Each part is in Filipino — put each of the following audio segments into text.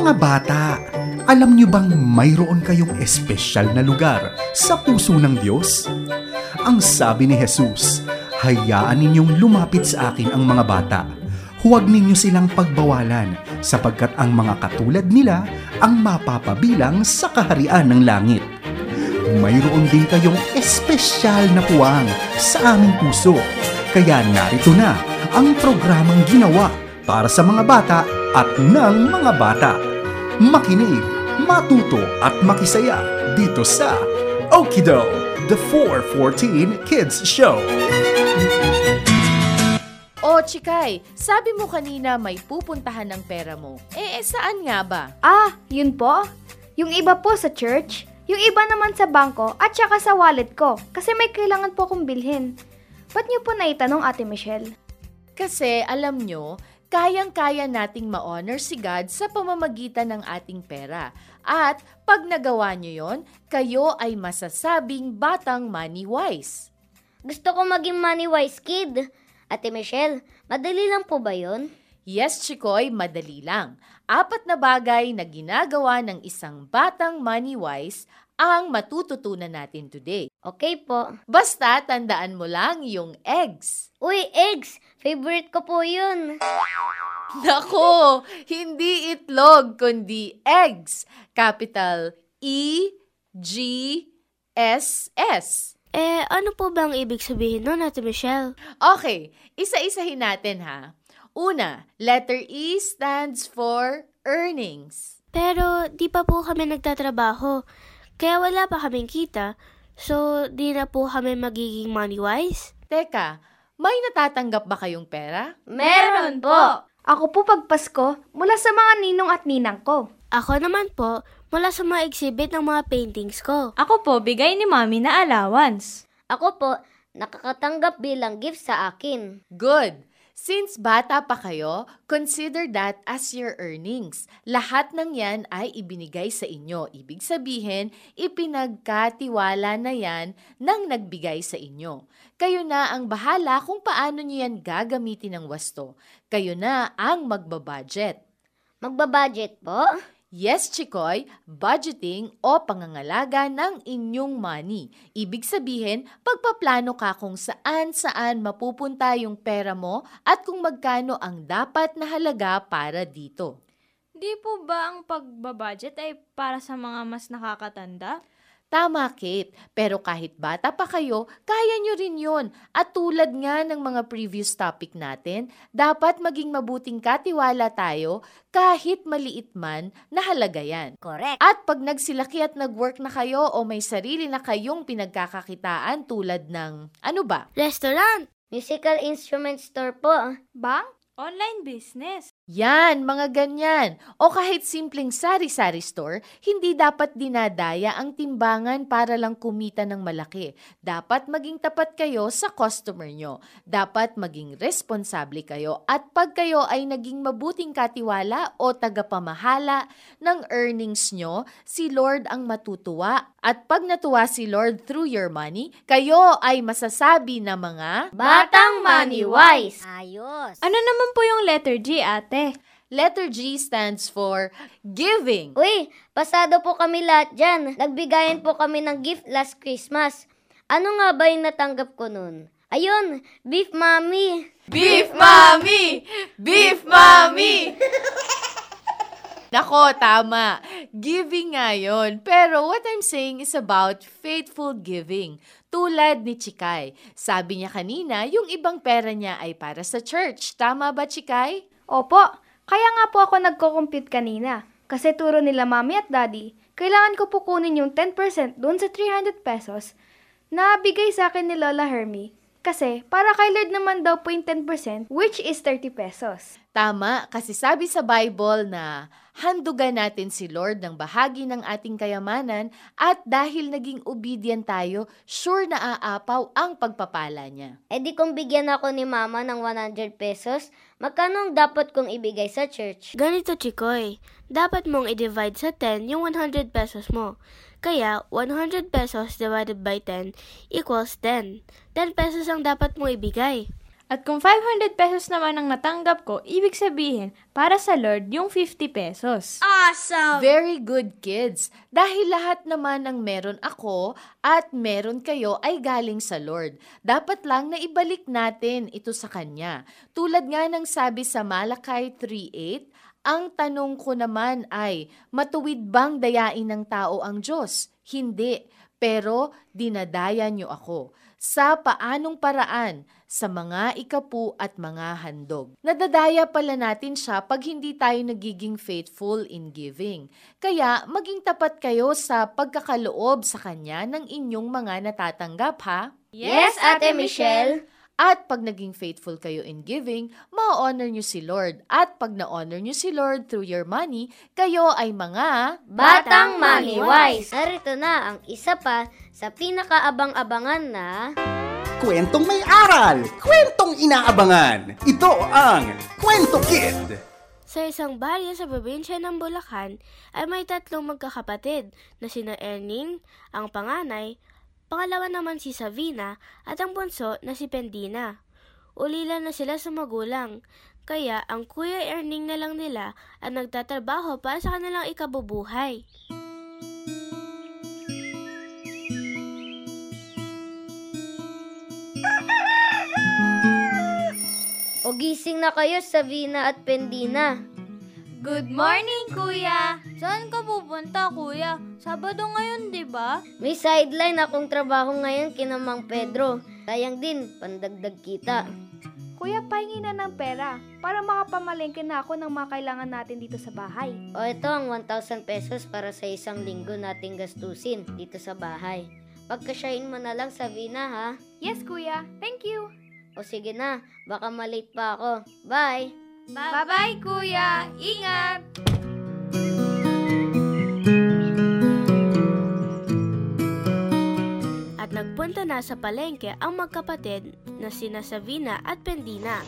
Mga bata, alam niyo bang mayroon kayong espesyal na lugar sa puso ng Diyos? Ang sabi ni Jesus, hayaan ninyong lumapit sa akin ang mga bata. Huwag ninyo silang pagbawalan sapagkat ang mga katulad nila ang mapapabilang sa kaharian ng langit. Mayroon din kayong espesyal na puwang sa aming puso. Kaya narito na ang programang ginawa para sa mga bata at ng mga bata. Makinig, matuto at makisaya dito sa Okido, the 414 Kids Show. O, Chikay, sabi mo kanina may pupuntahan ng pera mo. Eh, eh, saan nga ba? Ah, yun po? Yung iba po sa church, yung iba naman sa bangko at saka sa wallet ko kasi may kailangan po akong bilhin. Ba't niyo po naitanong Ate Michelle? Kasi alam nyo, kayang-kaya nating ma-honor si God sa pamamagitan ng ating pera. At pag nagawa nyo yon, kayo ay masasabing batang money-wise. Gusto ko maging money wise kid. Ate Michelle, madali lang po ba yun? Yes, Chikoy, madali lang. Apat na bagay na ginagawa ng isang batang money-wise ang matututunan natin today. Okay po. Basta tandaan mo lang yung eggs. Uy, eggs! Favorite ko po yun. Nako, hindi itlog, kundi eggs. Capital E, G, S, S. Eh, ano po ba ang ibig sabihin nun, Ate Michelle? Okay, isa-isahin natin ha. Una, letter E stands for earnings. Pero di pa po kami nagtatrabaho, kaya wala pa kaming kita. So, di na po kami magiging money-wise? Teka, may natatanggap ba kayong pera? Meron po. Ako po pag Pasko mula sa mga ninong at ninang ko. Ako naman po, mula sa mga exhibit ng mga paintings ko. Ako po, bigay ni Mami na allowance. Ako po, nakakatanggap bilang gift sa akin. Good! Since bata pa kayo, consider that as your earnings. Lahat ng yan ay ibinigay sa inyo. Ibig sabihin, ipinagkatiwala na yan ng nagbigay sa inyo. Kayo na ang bahala kung paano nyo yan gagamitin ng wasto. Kayo na ang magbabudget. Magbabudget po? Yes, Chikoy, budgeting o pangangalaga ng inyong money. Ibig sabihin, pagpaplano ka kung saan-saan mapupunta yung pera mo at kung magkano ang dapat na halaga para dito. Di po ba ang pagbabudget ay para sa mga mas nakakatanda? Tama, Kate. Pero kahit bata pa kayo, kaya nyo rin yon. At tulad nga ng mga previous topic natin, dapat maging mabuting katiwala tayo kahit maliit man na halaga yan. Correct. At pag nagsilaki at nag-work na kayo o may sarili na kayong pinagkakakitaan tulad ng, ano ba? Restaurant! Musical instrument store po. Bang? Online business. Yan, mga ganyan. O kahit simpleng sari-sari store, hindi dapat dinadaya ang timbangan para lang kumita ng malaki. Dapat maging tapat kayo sa customer nyo. Dapat maging responsable kayo. At pag kayo ay naging mabuting katiwala o tagapamahala ng earnings nyo, si Lord ang matutuwa. At pag natuwa si Lord through your money, kayo ay masasabi na mga Batang money wise. Ayos. Ano naman po yung letter G, ate? Letter G stands for giving. Uy, pasado po kami lahat dyan. Nagbigayan po kami ng gift last Christmas. Ano nga ba yung natanggap ko nun? Ayun, beef mommy. Beef Mommy! Beef Mommy! Nako, tama. Giving nga yun. Pero what I'm saying is about faithful giving. Tulad ni Chikay. Sabi niya kanina, yung ibang pera niya ay para sa church. Tama ba, Chikay? Opo, kaya nga po ako nagko-compute kanina. Kasi turo nila mami at daddy, kailangan ko po kunin yung 10% doon sa 300 pesos na bigay sa akin ni Lola Hermie. Kasi para kay Lord naman daw po yung 10% which is 30 pesos. Tama, kasi sabi sa Bible na handugan natin si Lord ng bahagi ng ating kayamanan at dahil naging obedient tayo, sure na aapaw ang pagpapala niya. E di kung bigyan ako ni mama ng 100 pesos, magkano ang dapat kong ibigay sa church? Ganito, Chikoy. Dapat mong i-divide sa 10 yung 100 pesos mo. Kaya, 100 pesos divided by 10 equals 10. 10 pesos ang dapat mong ibigay. At kung 500 pesos naman ang natanggap ko, ibig sabihin, para sa Lord, yung 50 pesos. Very good kids. Dahil lahat naman ng meron ako at meron kayo ay galing sa Lord. Dapat lang na ibalik natin ito sa Kanya. Tulad nga ng sabi sa Malakay 3.8, ang tanong ko naman ay, matuwid bang dayain ng tao ang Diyos? Hindi, pero dinadaya niyo ako. Sa paanong paraan? Sa mga ikapu at mga handog. Nadadaya pala natin siya pag hindi tayo nagiging faithful in giving. Kaya maging tapat kayo sa pagkakaloob sa Kanya ng inyong mga natatanggap ha? Yes, Ate Michelle. At pag naging faithful kayo in giving, ma-honor nyo si Lord. At pag na-honor nyo si Lord through your money, kayo ay mga Batang Money Wise. Narito na ang isa pa sa pinakaabang-abangan na... Kwentong may aral! Kwentong inaabangan! Ito ang Kwento Kid! Sa isang baryo sa probinsya ng Bulacan ay may tatlong magkakapatid na sina Erning, ang panganay, pangalawa naman si Savina at ang bunso na si Pendina. Ulila na sila sa magulang, kaya ang kuya Erning na lang nila ang nagtatrabaho para sa kanilang ikabubuhay. O gising na kayo, Savina at Pendina. Good morning, kuya! Saan ka pupunta, kuya? Sabado ngayon, di ba? May sideline akong trabaho ngayon kina Mang Pedro. Sayang din, pandagdag kita. Kuya, pahingi na ng pera para makapamalengke na ako ng mga kailangan natin dito sa bahay. O ito ang 1,000 pesos para sa isang linggo nating gastusin dito sa bahay. Pagkasyahin mo na lang, Savina, ha? Yes, kuya. Thank you. O sige na, baka malate pa ako. Bye! Bye-bye, kuya! Ingat! At nagpunta na sa palengke ang magkapatid na sina Savina at Pendina.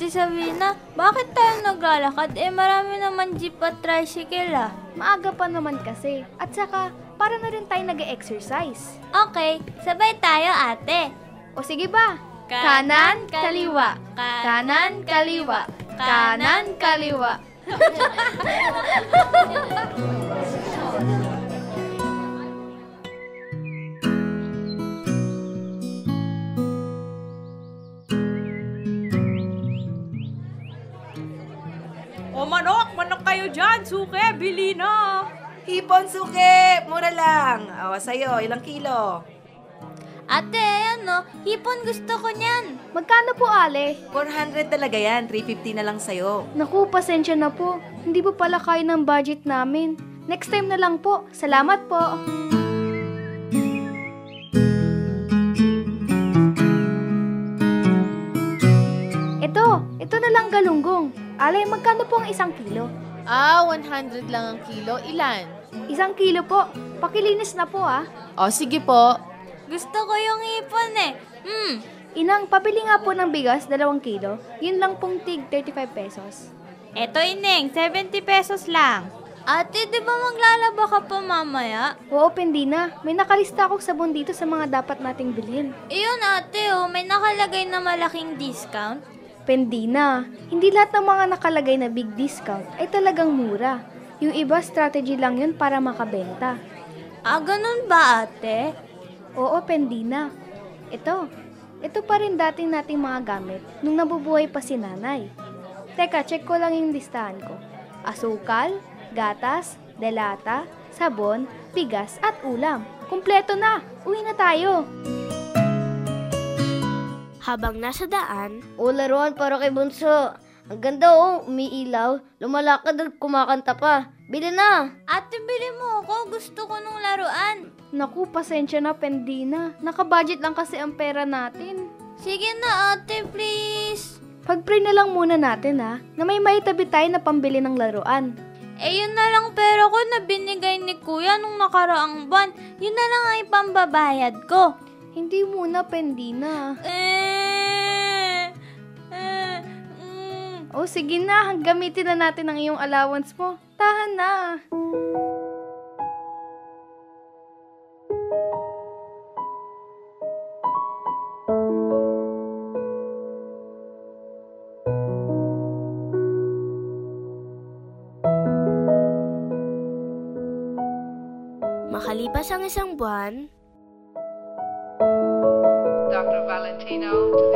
Ate Sabina, bakit tayo naglalakad? Eh, marami naman jeep at tricycle ah. Maaga pa naman kasi. At saka, para na rin tayo nag-exercise. Okay, sabay tayo, ate. O sige ba? Kanan, kaliwa. Kanan, kaliwa. Kanan, kaliwa. kayo dyan, suke, bili na. Hipon suke, mura lang. O, sa'yo, ilang kilo? Ate, ayan no, hipon gusto ko niyan. Magkano po, Ale? 400 talaga yan, 350 na lang sa'yo. Naku, pasensya na po. Hindi po pala kaya ng budget namin. Next time na lang po. Salamat po. Ito, ito na lang galunggong. Ale, magkano po ang isang kilo? Ah, 100 lang ang kilo. Ilan? Isang kilo po. Pakilinis na po ah. O, sige po. Gusto ko yung hipon eh. Hmm, Inang, pabili nga po ng bigas, dalawang kilo. Yun lang pong tig 35 pesos. eto ineng, 70 pesos lang. Ate, di ba maglalaba ka pa mamaya? Oo, Pendina. May nakalista akong sabon dito sa mga dapat nating bilhin. Iyon ate, oh, may nakalagay na malaking discount. Pendina, hindi lahat ng mga nakalagay na big discount ay talagang mura. Yung iba, strategy lang yun para makabenta. Ah, ganun ba ate? Oo, Pendina. Ito, ito pa rin dating nating mga gamit nung nabubuhay pa si nanay. Teka, check ko lang yung listahan ko. Asukal, gatas, delata, sabon, bigas at ulam. Kumpleto na! Uwi na tayo! Habang nasa daan, O laruan para kay Bunso. Ang ganda oh, umiilaw, lumalakad at kumakanta pa. Bili na! Ate, bili mo ako. Gusto ko nung laruan. Naku, pasensya na, Pendina. Nakabudget lang kasi ang pera natin. Sige na ate, please. Pag-pray na lang muna natin ha, na may maitabi tayo na pambili ng laruan. Eh, yun na lang pera ko na binigay ni kuya nung nakaraang buwan. Yun na lang ay pambabayad ko. Hindi muna, Pendina. Eh, Oh, sige na. Gamitin na natin ang iyong allowance mo. Tahan na. Makalipas ang isang buwan, Dr. Valentino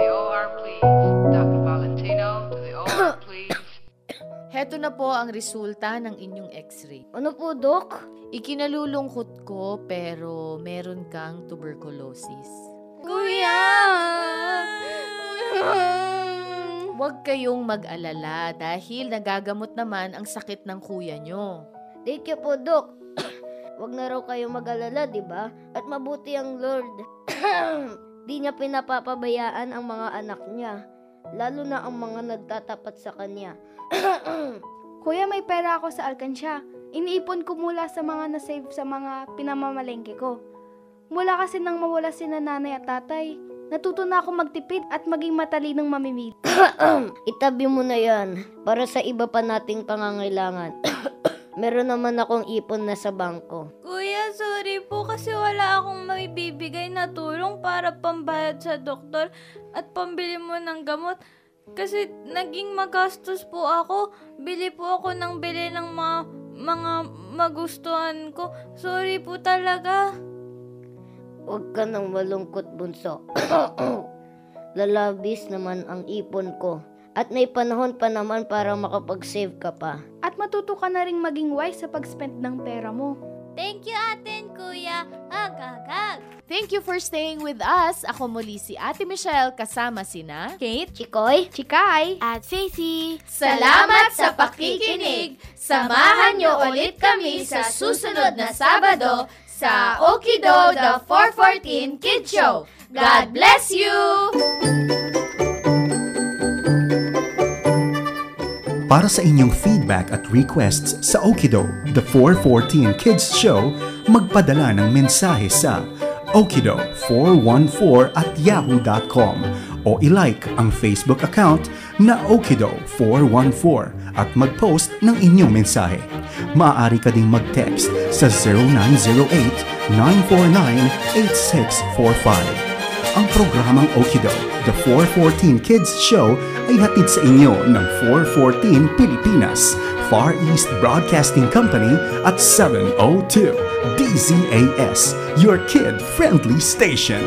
Heto na po ang resulta ng inyong x-ray. Ano po, Dok? Ikinalulungkot ko pero meron kang tuberculosis. Kuya! Huwag kayong mag-alala dahil nagagamot naman ang sakit ng kuya nyo. Thank you po, Dok. Huwag na raw kayo mag-alala, di ba? At mabuti ang Lord. di niya pinapapabayaan ang mga anak niya. Lalo na ang mga nagtatapat sa kanya. Kuya, may pera ako sa alkansya. Iniipon ko mula sa mga nasave sa mga pinamamalengke ko. Mula kasi nang mawala si nanay at tatay, natuto na ako magtipid at maging matalinong mamimili. Itabi mo na yan para sa iba pa nating pangangailangan. Meron naman akong ipon na sa bangko. Kasi wala akong may bibigay na tulong para pambayad sa doktor at pambili mo ng gamot. Kasi naging magastos po ako. Bili po ako ng bili ng mga, mga magustuhan ko. Sorry po talaga. Huwag ka nang malungkot, bunso. Lalabis naman ang ipon ko. At may panahon pa naman para makapag-save ka pa. At matuto ka na rin maging wise sa pag-spend ng pera mo. Thank you atin, kuya. Agagag. Thank you for staying with us. Ako muli si Ate Michelle kasama sina Kate, Chikoy, Chikay, at Faithy, Salamat sa pakikinig. Samahan niyo ulit kami sa susunod na Sabado sa Okido the 414 Kid Show. God bless you! Para sa inyong feedback at requests sa Okido, The 414 Kids Show, magpadala ng mensahe sa okido414 at yahoo.com o ilike ang Facebook account na Okido414 at mag-post ng inyong mensahe. Maaari ka ding mag-text sa 0908-949-8645. Ang programang Okido, The 414 Kids Show ay hatid sa inyo ng 414 Pilipinas, Far East Broadcasting Company at 702 DZAS, your kid-friendly station.